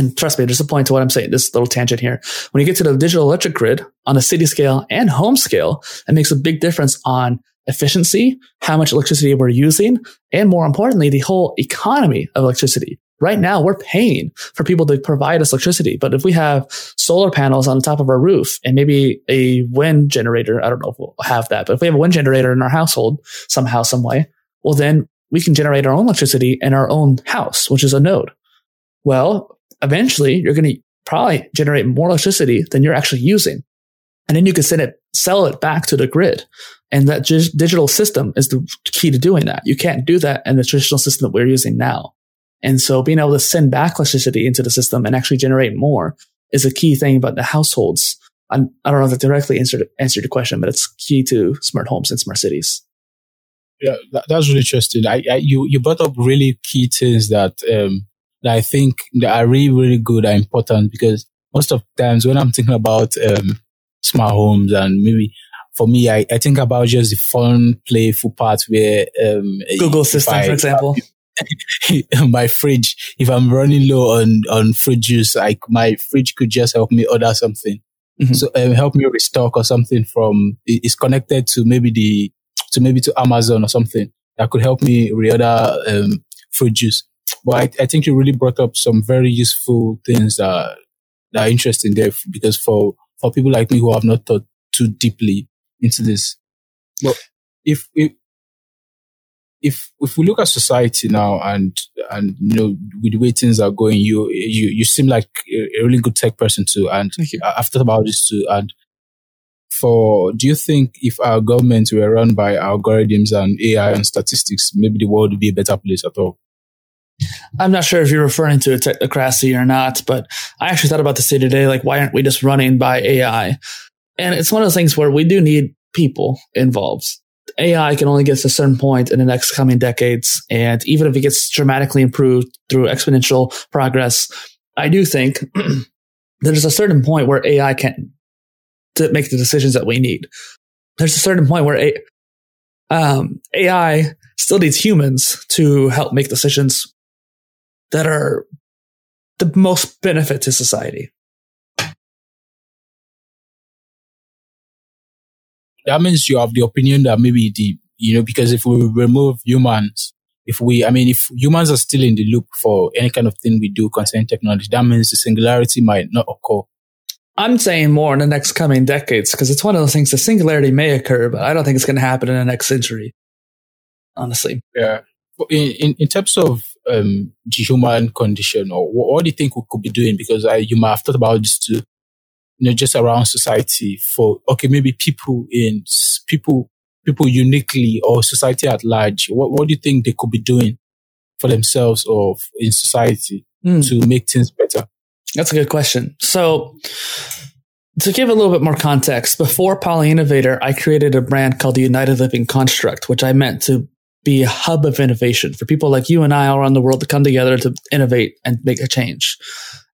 and trust me, there's a point to what I'm saying, this little tangent here. When you get to the digital electric grid on a city scale and home scale, it makes a big difference on efficiency, how much electricity we're using, and more importantly, the whole economy of electricity. Right now, we're paying for people to provide us electricity. But if we have solar panels on the top of our roof and maybe a wind generator, I don't know if we'll have that, but if we have a wind generator in our household somehow, some way, well, then we can generate our own electricity in our own house, which is a node. Well, eventually you're going to probably generate more electricity than you're actually using. And then you can send it, sell it back to the grid. And that digital system is the key to doing that. You can't do that in the traditional system that we're using now. And so being able to send back electricity into the system and actually generate more is a key thing about the households. I'm, I do not know if that directly answered, answered your question, but it's key to smart homes and smart cities. Yeah, that, that's really interesting. I, I, you, you brought up really key things that, um, that I think that are really, really good are important because most of times when I'm thinking about, um, smart homes and maybe for me, I, I think about just the fun, playful part where, um, Google system, I, for example. my fridge, if I'm running low on, on fruit juice, like my fridge could just help me order something. Mm-hmm. So um, help me restock or something from, it's connected to maybe the, to maybe to Amazon or something that could help me reorder um, fruit juice. But I, I think you really brought up some very useful things that, that are interesting there because for, for people like me who have not thought too deeply into this, but if, if if if we look at society now and and you know with the way things are going, you you you seem like a, really good tech person too, and I've thought about this too. And for do you think if our governments were run by algorithms and AI and statistics, maybe the world would be a better place at all? I'm not sure if you're referring to a technocracy or not, but I actually thought about this today. Like, why aren't we just running by AI? And it's one of those things where we do need people involved. AI can only get to a certain point in the next coming decades. And even if it gets dramatically improved through exponential progress, I do think there's a certain point where AI can to make the decisions that we need. There's a certain point where a, um, AI still needs humans to help make decisions that are the most benefit to society. that means you have the opinion that maybe the, you know, because if we remove humans, if we, I mean, if humans are still in the loop for any kind of thing we do concerning technology, that means the singularity might not occur. I'm saying more in the next coming decades because it's one of those things. The singularity may occur, but I don't think it's going to happen in the next century. Honestly, yeah. In in, in terms of um, the human condition, or what, what, do you think we could be doing? Because I, you might have thought about this too you know, just around society for, okay, maybe people in, people, people uniquely or society at large, what, what do you think they could be doing for themselves or in society mm. to make things better? That's a good question. So, to give a little bit more context, before Poly Innovator, I created a brand called the United Living Construct, which I meant to be a hub of innovation for people like you and I all around the world to come together to innovate and make a change.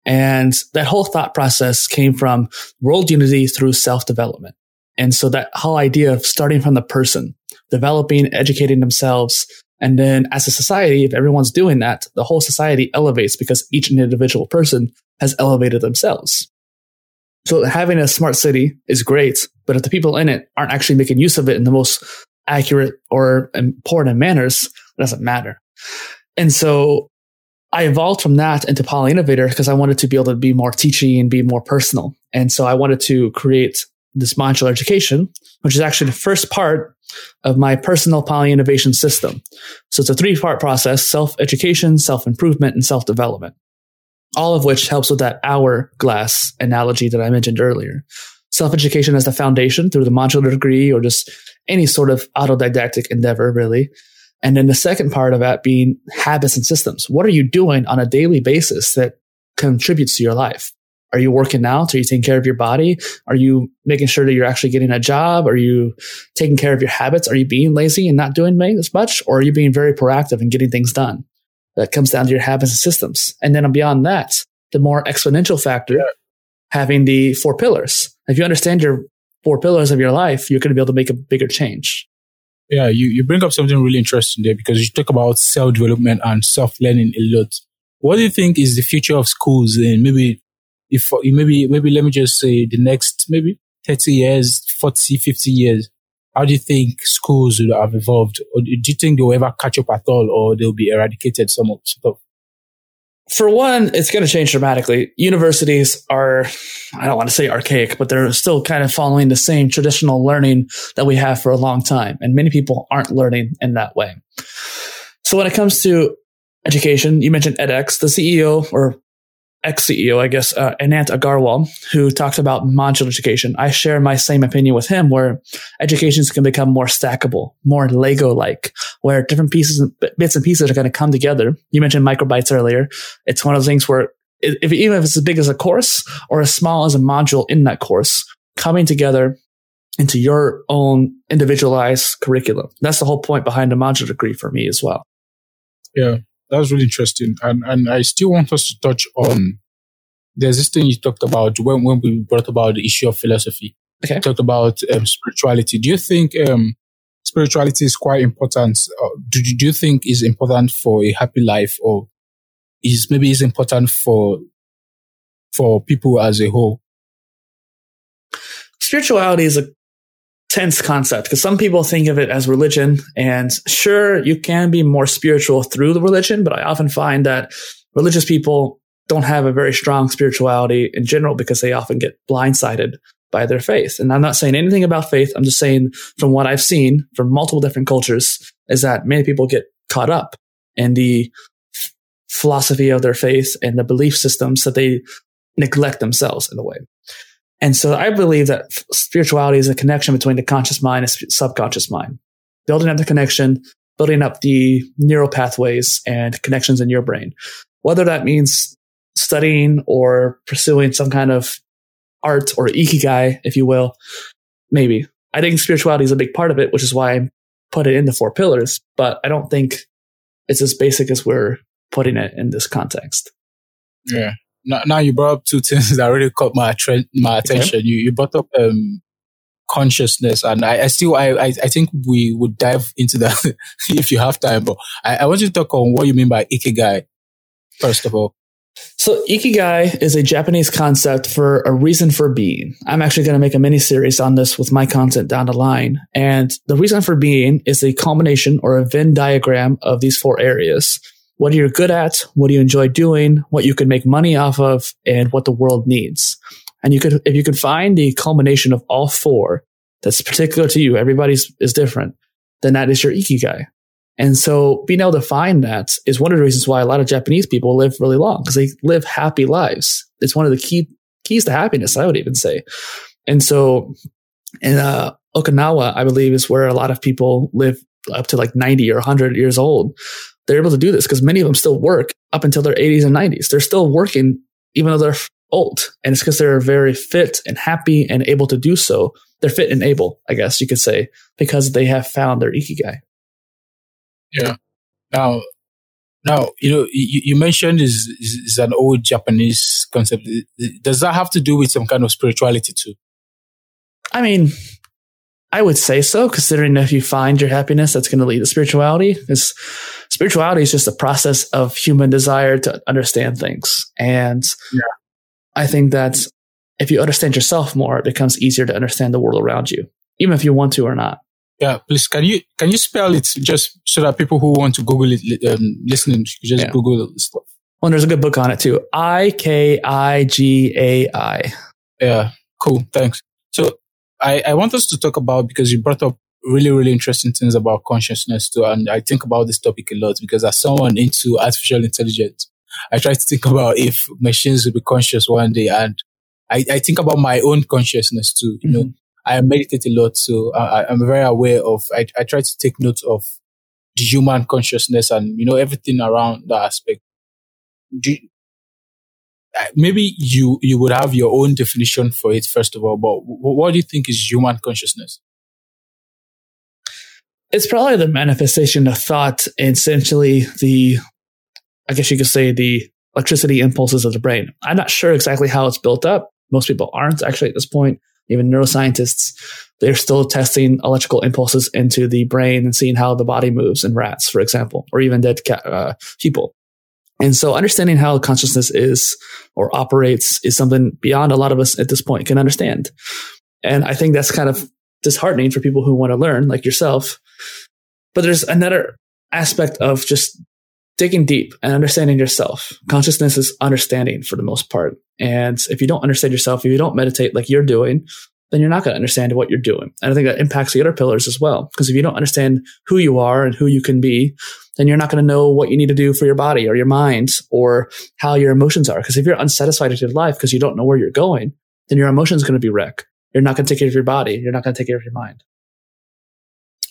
And that whole thought process came from world unity through self development. And so that whole idea of starting from the person, developing, educating themselves. And then as a society, if everyone's doing that, the whole society elevates because each individual person has elevated themselves. So having a smart city is great, but if the people in it aren't actually making use of it in the most accurate or important manners, doesn't matter. And so I evolved from that into Poly Innovator because I wanted to be able to be more teaching and be more personal. And so I wanted to create this modular education, which is actually the first part of my personal poly innovation system. So it's a three part process self education, self improvement, and self development, all of which helps with that hourglass analogy that I mentioned earlier. Self education as the foundation through the modular degree or just any sort of autodidactic endeavor, really. And then the second part of that being habits and systems. What are you doing on a daily basis that contributes to your life? Are you working out? Are you taking care of your body? Are you making sure that you're actually getting a job? Are you taking care of your habits? Are you being lazy and not doing as much? Or are you being very proactive and getting things done? That comes down to your habits and systems. And then beyond that, the more exponential factor, having the four pillars. If you understand your four pillars of your life, you're going to be able to make a bigger change. Yeah, you, you bring up something really interesting there because you talk about self development and self learning a lot. What do you think is the future of schools in maybe if maybe maybe let me just say the next maybe 30 years 40 50 years how do you think schools will have evolved or do you think they'll ever catch up at all or they'll be eradicated some of stuff for one, it's going to change dramatically. Universities are, I don't want to say archaic, but they're still kind of following the same traditional learning that we have for a long time. And many people aren't learning in that way. So when it comes to education, you mentioned edX, the CEO or ex CEO, I guess, uh, Anant Agarwal, who talked about modular education. I share my same opinion with him where educations can become more stackable, more Lego like, where different pieces, and bits and pieces are going to come together. You mentioned microbytes earlier. It's one of those things where if, even if it's as big as a course or as small as a module in that course, coming together into your own individualized curriculum. That's the whole point behind a modular degree for me as well. Yeah that was really interesting. And and I still want us to touch on there's this thing you talked about when, when we brought about the issue of philosophy. Okay. You talked about um, spirituality. Do you think um, spirituality is quite important? Uh, do, do you think is important for a happy life or is maybe is important for for people as a whole? Spirituality is a tense concept because some people think of it as religion. And sure, you can be more spiritual through the religion, but I often find that religious people don't have a very strong spirituality in general because they often get blindsided by their faith. And I'm not saying anything about faith. I'm just saying from what I've seen from multiple different cultures is that many people get caught up in the philosophy of their faith and the belief systems that they neglect themselves in a way. And so I believe that spirituality is a connection between the conscious mind and subconscious mind, building up the connection, building up the neural pathways and connections in your brain. Whether that means studying or pursuing some kind of art or ikigai, if you will, maybe. I think spirituality is a big part of it, which is why I put it in the four pillars, but I don't think it's as basic as we're putting it in this context. Yeah now, now you brought up two things that really caught my my attention. Okay. You you brought up um, consciousness, and I, I still I, I, I think we would dive into that if you have time. But I, I want you to talk on what you mean by ikigai first of all. So ikigai is a Japanese concept for a reason for being. I'm actually going to make a mini series on this with my content down the line. And the reason for being is a combination or a Venn diagram of these four areas what are you're good at, what do you enjoy doing, what you can make money off of, and what the world needs. And you could, if you can find the culmination of all four that's particular to you, everybody's is different, then that is your ikigai. And so being able to find that is one of the reasons why a lot of Japanese people live really long because they live happy lives. It's one of the key keys to happiness, I would even say. And so in uh, Okinawa, I believe is where a lot of people live up to like 90 or 100 years old they're able to do this because many of them still work up until their 80s and 90s. They're still working even though they're old. And it's because they're very fit and happy and able to do so. They're fit and able, I guess you could say, because they have found their ikigai. Yeah. Now, now, you know, you, you mentioned is, is an old Japanese concept. Does that have to do with some kind of spirituality too? I mean, I would say so, considering if you find your happiness, that's going to lead to spirituality. Is spirituality is just a process of human desire to understand things. And yeah. I think that if you understand yourself more, it becomes easier to understand the world around you, even if you want to or not. Yeah, please can you can you spell it just so that people who want to Google it um, listening just yeah. Google the stuff. Well, there's a good book on it too. I K I G A I. Yeah, cool. Thanks. So I, I want us to talk about because you brought up really, really interesting things about consciousness too. And I think about this topic a lot because as someone into artificial intelligence, I try to think about if machines will be conscious one day. And I, I think about my own consciousness too. You mm-hmm. know, I meditate a lot. So I, I'm very aware of, I, I try to take note of the human consciousness and, you know, everything around that aspect. Do, maybe you, you would have your own definition for it, first of all, but what do you think is human consciousness? It's probably the manifestation of thought, essentially the, I guess you could say the electricity impulses of the brain. I'm not sure exactly how it's built up. Most people aren't actually at this point. Even neuroscientists, they're still testing electrical impulses into the brain and seeing how the body moves in rats, for example, or even dead uh, people. And so understanding how consciousness is or operates is something beyond a lot of us at this point can understand. And I think that's kind of disheartening for people who want to learn like yourself. But there's another aspect of just digging deep and understanding yourself. Consciousness is understanding for the most part. And if you don't understand yourself, if you don't meditate like you're doing, then you're not going to understand what you're doing. And I think that impacts the other pillars as well. Because if you don't understand who you are and who you can be, then you're not going to know what you need to do for your body or your mind or how your emotions are. Because if you're unsatisfied with your life because you don't know where you're going, then your emotions going to be wreck. You're not going to take care of your body. You're not going to take care of your mind.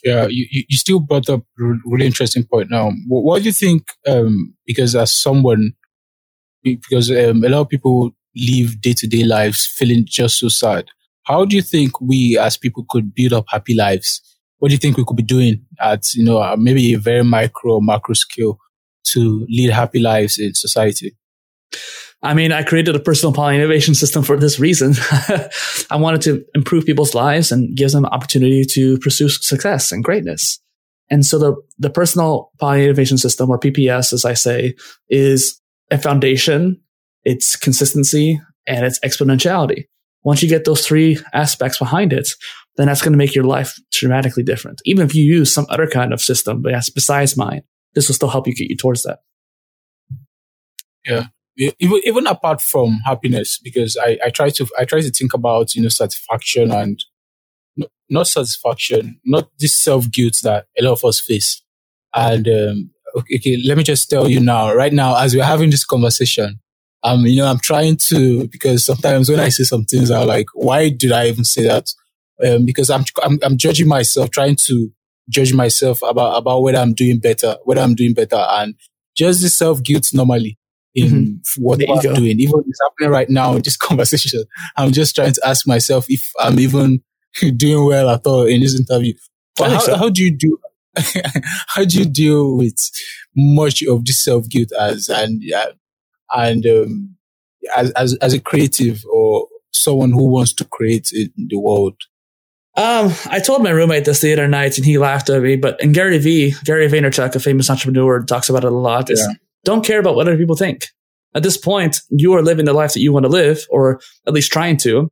Yeah, you, you still brought up a really interesting point now. What, what do you think? Um, because as someone, because um, a lot of people live day to day lives feeling just so sad. How do you think we as people could build up happy lives? What do you think we could be doing at, you know, uh, maybe a very micro, macro scale to lead happy lives in society? I mean, I created a personal poly innovation system for this reason. I wanted to improve people's lives and give them opportunity to pursue success and greatness. And so the, the personal poly innovation system or PPS, as I say, is a foundation, it's consistency and it's exponentiality. Once you get those three aspects behind it, then that's going to make your life dramatically different. Even if you use some other kind of system, but yes, besides mine, this will still help you get you towards that. Yeah even, even apart from happiness, because I, I try to, I try to think about, you know, satisfaction and not satisfaction, not this self guilt that a lot of us face. And, um, okay, okay, let me just tell you now, right now, as we're having this conversation, um, you know, I'm trying to, because sometimes when I say some things, I'm like, why did I even say that? Um, because I'm, I'm, I'm judging myself, trying to judge myself about, about whether I'm doing better, whether I'm doing better and just the self guilt normally in mm-hmm. what I'm doing. Even it's happening right now in this conversation. I'm just trying to ask myself if I'm even doing well at all in this interview. But how, so. how do you do? how do you deal with much of this self guilt as and uh, and um, as, as as a creative or someone who wants to create in the world? Um, I told my roommate this the other night and he laughed at me, but and Gary V, Gary Vaynerchuk, a famous entrepreneur, talks about it a lot. Is yeah. Don't care about what other people think. At this point, you are living the life that you want to live, or at least trying to.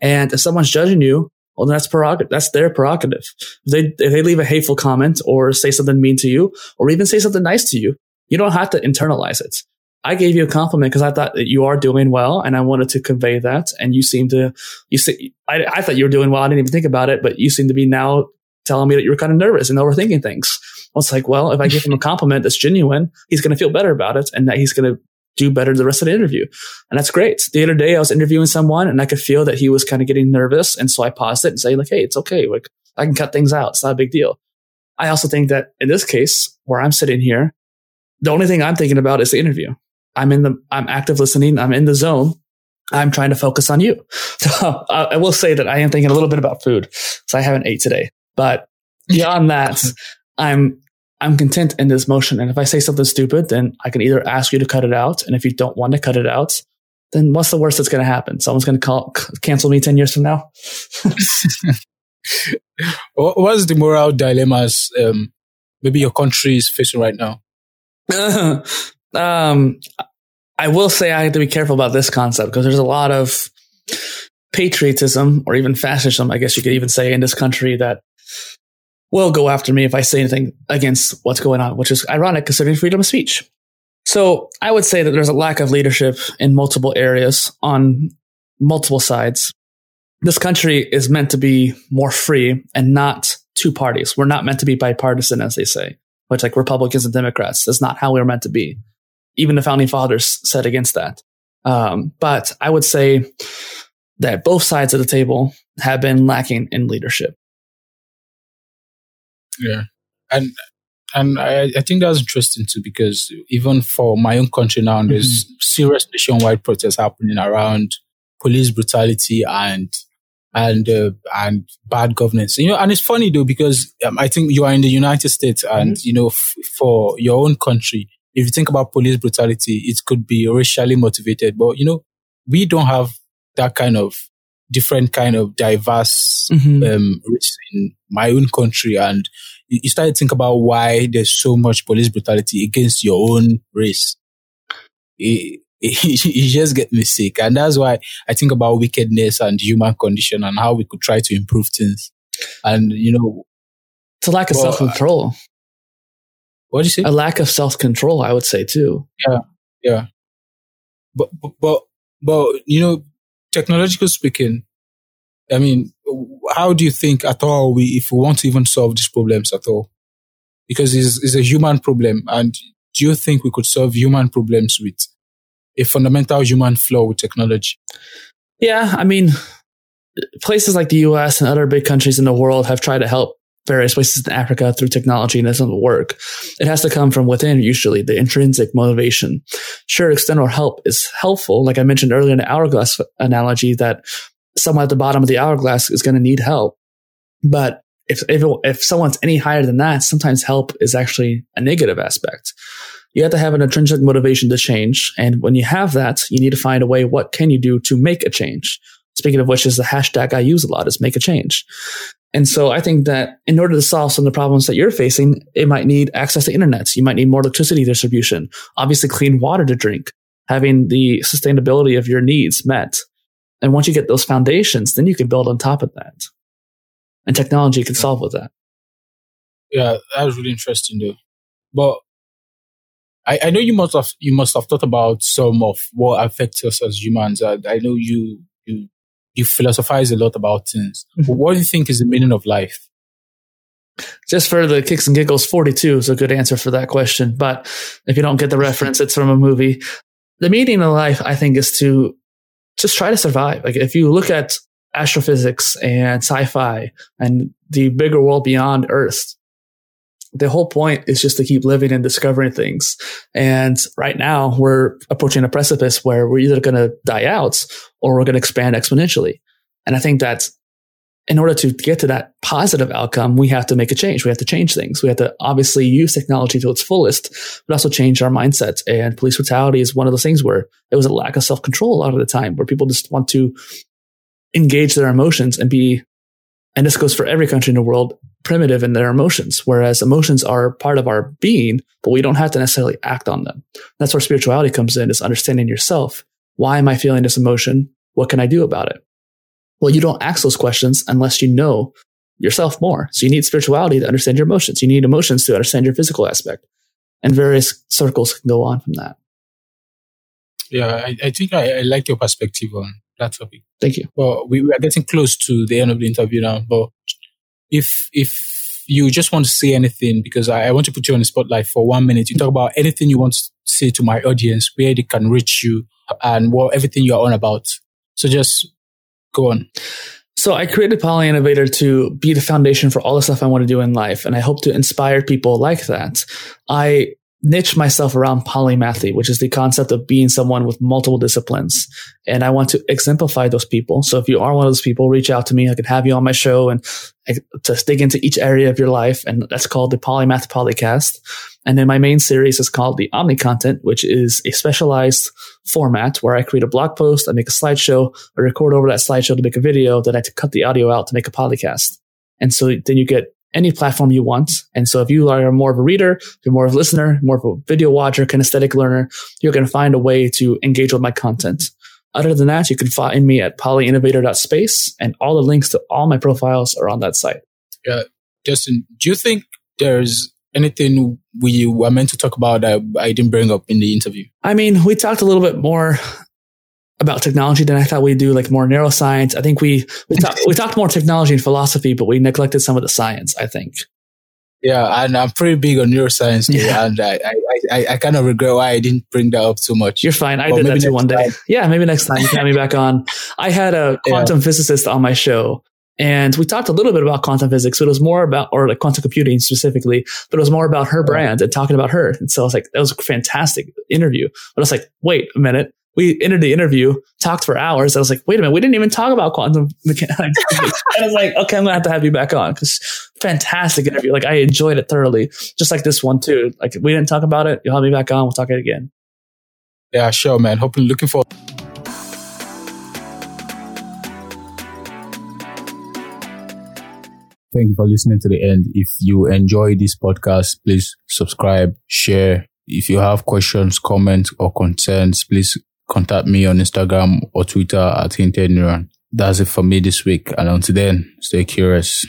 And if someone's judging you, well, that's prerogative. That's their prerogative. If they, if they leave a hateful comment or say something mean to you, or even say something nice to you, you don't have to internalize it. I gave you a compliment because I thought that you are doing well and I wanted to convey that. And you seem to, you see, I, I thought you were doing well. I didn't even think about it, but you seem to be now telling me that you were kind of nervous and overthinking things. I was like, well, if I give him a compliment that's genuine, he's going to feel better about it and that he's going to do better the rest of the interview. And that's great. The other day I was interviewing someone and I could feel that he was kind of getting nervous. And so I paused it and say like, Hey, it's okay. Like I can cut things out. It's not a big deal. I also think that in this case where I'm sitting here, the only thing I'm thinking about is the interview. I'm in the, I'm active listening. I'm in the zone. I'm trying to focus on you. So I will say that I am thinking a little bit about food. So I haven't ate today, but beyond that, I'm I'm content in this motion. And if I say something stupid, then I can either ask you to cut it out. And if you don't want to cut it out, then what's the worst that's going to happen? Someone's going to call, cancel me 10 years from now. What's the moral dilemmas um, maybe your country is facing right now? um, I will say I have to be careful about this concept because there's a lot of patriotism or even fascism, I guess you could even say, in this country that will go after me if I say anything against what's going on, which is ironic considering freedom of speech. So I would say that there's a lack of leadership in multiple areas on multiple sides. This country is meant to be more free and not two parties. We're not meant to be bipartisan, as they say, which like Republicans and Democrats. That's not how we are meant to be. Even the founding fathers said against that. Um, but I would say that both sides of the table have been lacking in leadership. Yeah. And and I, I think that's interesting too because even for my own country now, there's mm-hmm. serious nationwide protests happening around police brutality and and uh, and bad governance. You know, and it's funny though because um, I think you are in the United States, and mm-hmm. you know, f- for your own country, if you think about police brutality, it could be racially motivated, but you know, we don't have that kind of different kind of diverse mm-hmm. um, in my own country, and you, you start to think about why there's so much police brutality against your own race. It, it, it just get me sick, and that's why I think about wickedness and human condition and how we could try to improve things. And you know, it's a lack of well, self control. What do you say? A lack of self control, I would say too. Yeah, yeah. But, but but but you know, technological speaking, I mean, how do you think at all we, if we want to even solve these problems at all? Because it's, it's a human problem. And do you think we could solve human problems with a fundamental human flaw with technology? Yeah. I mean, places like the US and other big countries in the world have tried to help various places in Africa through technology and it doesn't work. It has to come from within, usually the intrinsic motivation. Sure, external help is helpful. Like I mentioned earlier in the hourglass analogy that someone at the bottom of the hourglass is going to need help. But if, if, if someone's any higher than that, sometimes help is actually a negative aspect. You have to have an intrinsic motivation to change. And when you have that, you need to find a way. What can you do to make a change? Speaking of which is the hashtag I use a lot is make a change. And so I think that in order to solve some of the problems that you're facing, it might need access to internet. You might need more electricity distribution, obviously clean water to drink, having the sustainability of your needs met. And once you get those foundations, then you can build on top of that. And technology can solve with that. Yeah, that was really interesting though. But I, I know you must have you must have thought about some of what affects us as humans. I, I know you you you philosophize a lot about things. Mm-hmm. What do you think is the meaning of life? Just for the kicks and giggles, 42 is a good answer for that question. But if you don't get the reference, it's from a movie. The meaning of life, I think, is to just try to survive. Like if you look at astrophysics and sci-fi and the bigger world beyond Earth, the whole point is just to keep living and discovering things. And right now we're approaching a precipice where we're either going to die out or we're going to expand exponentially. And I think that in order to get to that positive outcome, we have to make a change. We have to change things. We have to obviously use technology to its fullest, but also change our mindset. And police brutality is one of those things where it was a lack of self control a lot of the time, where people just want to engage their emotions and be, and this goes for every country in the world, primitive in their emotions. Whereas emotions are part of our being, but we don't have to necessarily act on them. That's where spirituality comes in is understanding yourself. Why am I feeling this emotion? What can I do about it? Well, you don't ask those questions unless you know yourself more. So you need spirituality to understand your emotions. You need emotions to understand your physical aspect. And various circles can go on from that. Yeah, I, I think I, I like your perspective on that topic. Thank you. Well, we, we are getting close to the end of the interview now, but if if you just want to say anything, because I, I want to put you on the spotlight for one minute, you talk about anything you want to say to my audience, where they can reach you, and what everything you're on about. So just go on. So I created Poly Innovator to be the foundation for all the stuff I want to do in life. And I hope to inspire people like that. I niche myself around polymathy, which is the concept of being someone with multiple disciplines. And I want to exemplify those people. So if you are one of those people, reach out to me. I can have you on my show and to dig into each area of your life. And that's called the Polymath Polycast. And then my main series is called the Omni Content, which is a specialized format where I create a blog post, I make a slideshow, I record over that slideshow to make a video, then I cut the audio out to make a podcast. And so then you get any platform you want. And so if you are more of a reader, you're more of a listener, more of a video watcher, kinesthetic learner, you're going to find a way to engage with my content. Other than that, you can find me at polyinnovator.space and all the links to all my profiles are on that site. Yeah. Justin, do you think there's anything we were meant to talk about that I didn't bring up in the interview? I mean, we talked a little bit more about technology than I thought we'd do, like more neuroscience. I think we we, talk, we talked more technology and philosophy, but we neglected some of the science. I think. Yeah, and I'm pretty big on neuroscience too, yeah. and I, I, I, I, kind of regret why I didn't bring that up too much. You're fine. I did that too one day. Time. Yeah, maybe next time you can have me back on. I had a quantum yeah. physicist on my show, and we talked a little bit about quantum physics, but it was more about, or like quantum computing specifically, but it was more about her brand and talking about her. And so I was like, that was a fantastic interview. But I was like, wait a minute we ended the interview, talked for hours. I was like, wait a minute, we didn't even talk about quantum mechanics. And I was like, okay, I'm gonna have to have you back on because fantastic interview. Like I enjoyed it thoroughly, just like this one too. Like we didn't talk about it. You'll have me back on. We'll talk it again. Yeah, sure, man. Hoping, looking forward. Thank you for listening to the end. If you enjoy this podcast, please subscribe, share. If you have questions, comments, or concerns, please contact me on Instagram or Twitter at Hinted Neuron. That's it for me this week. And until then, stay curious.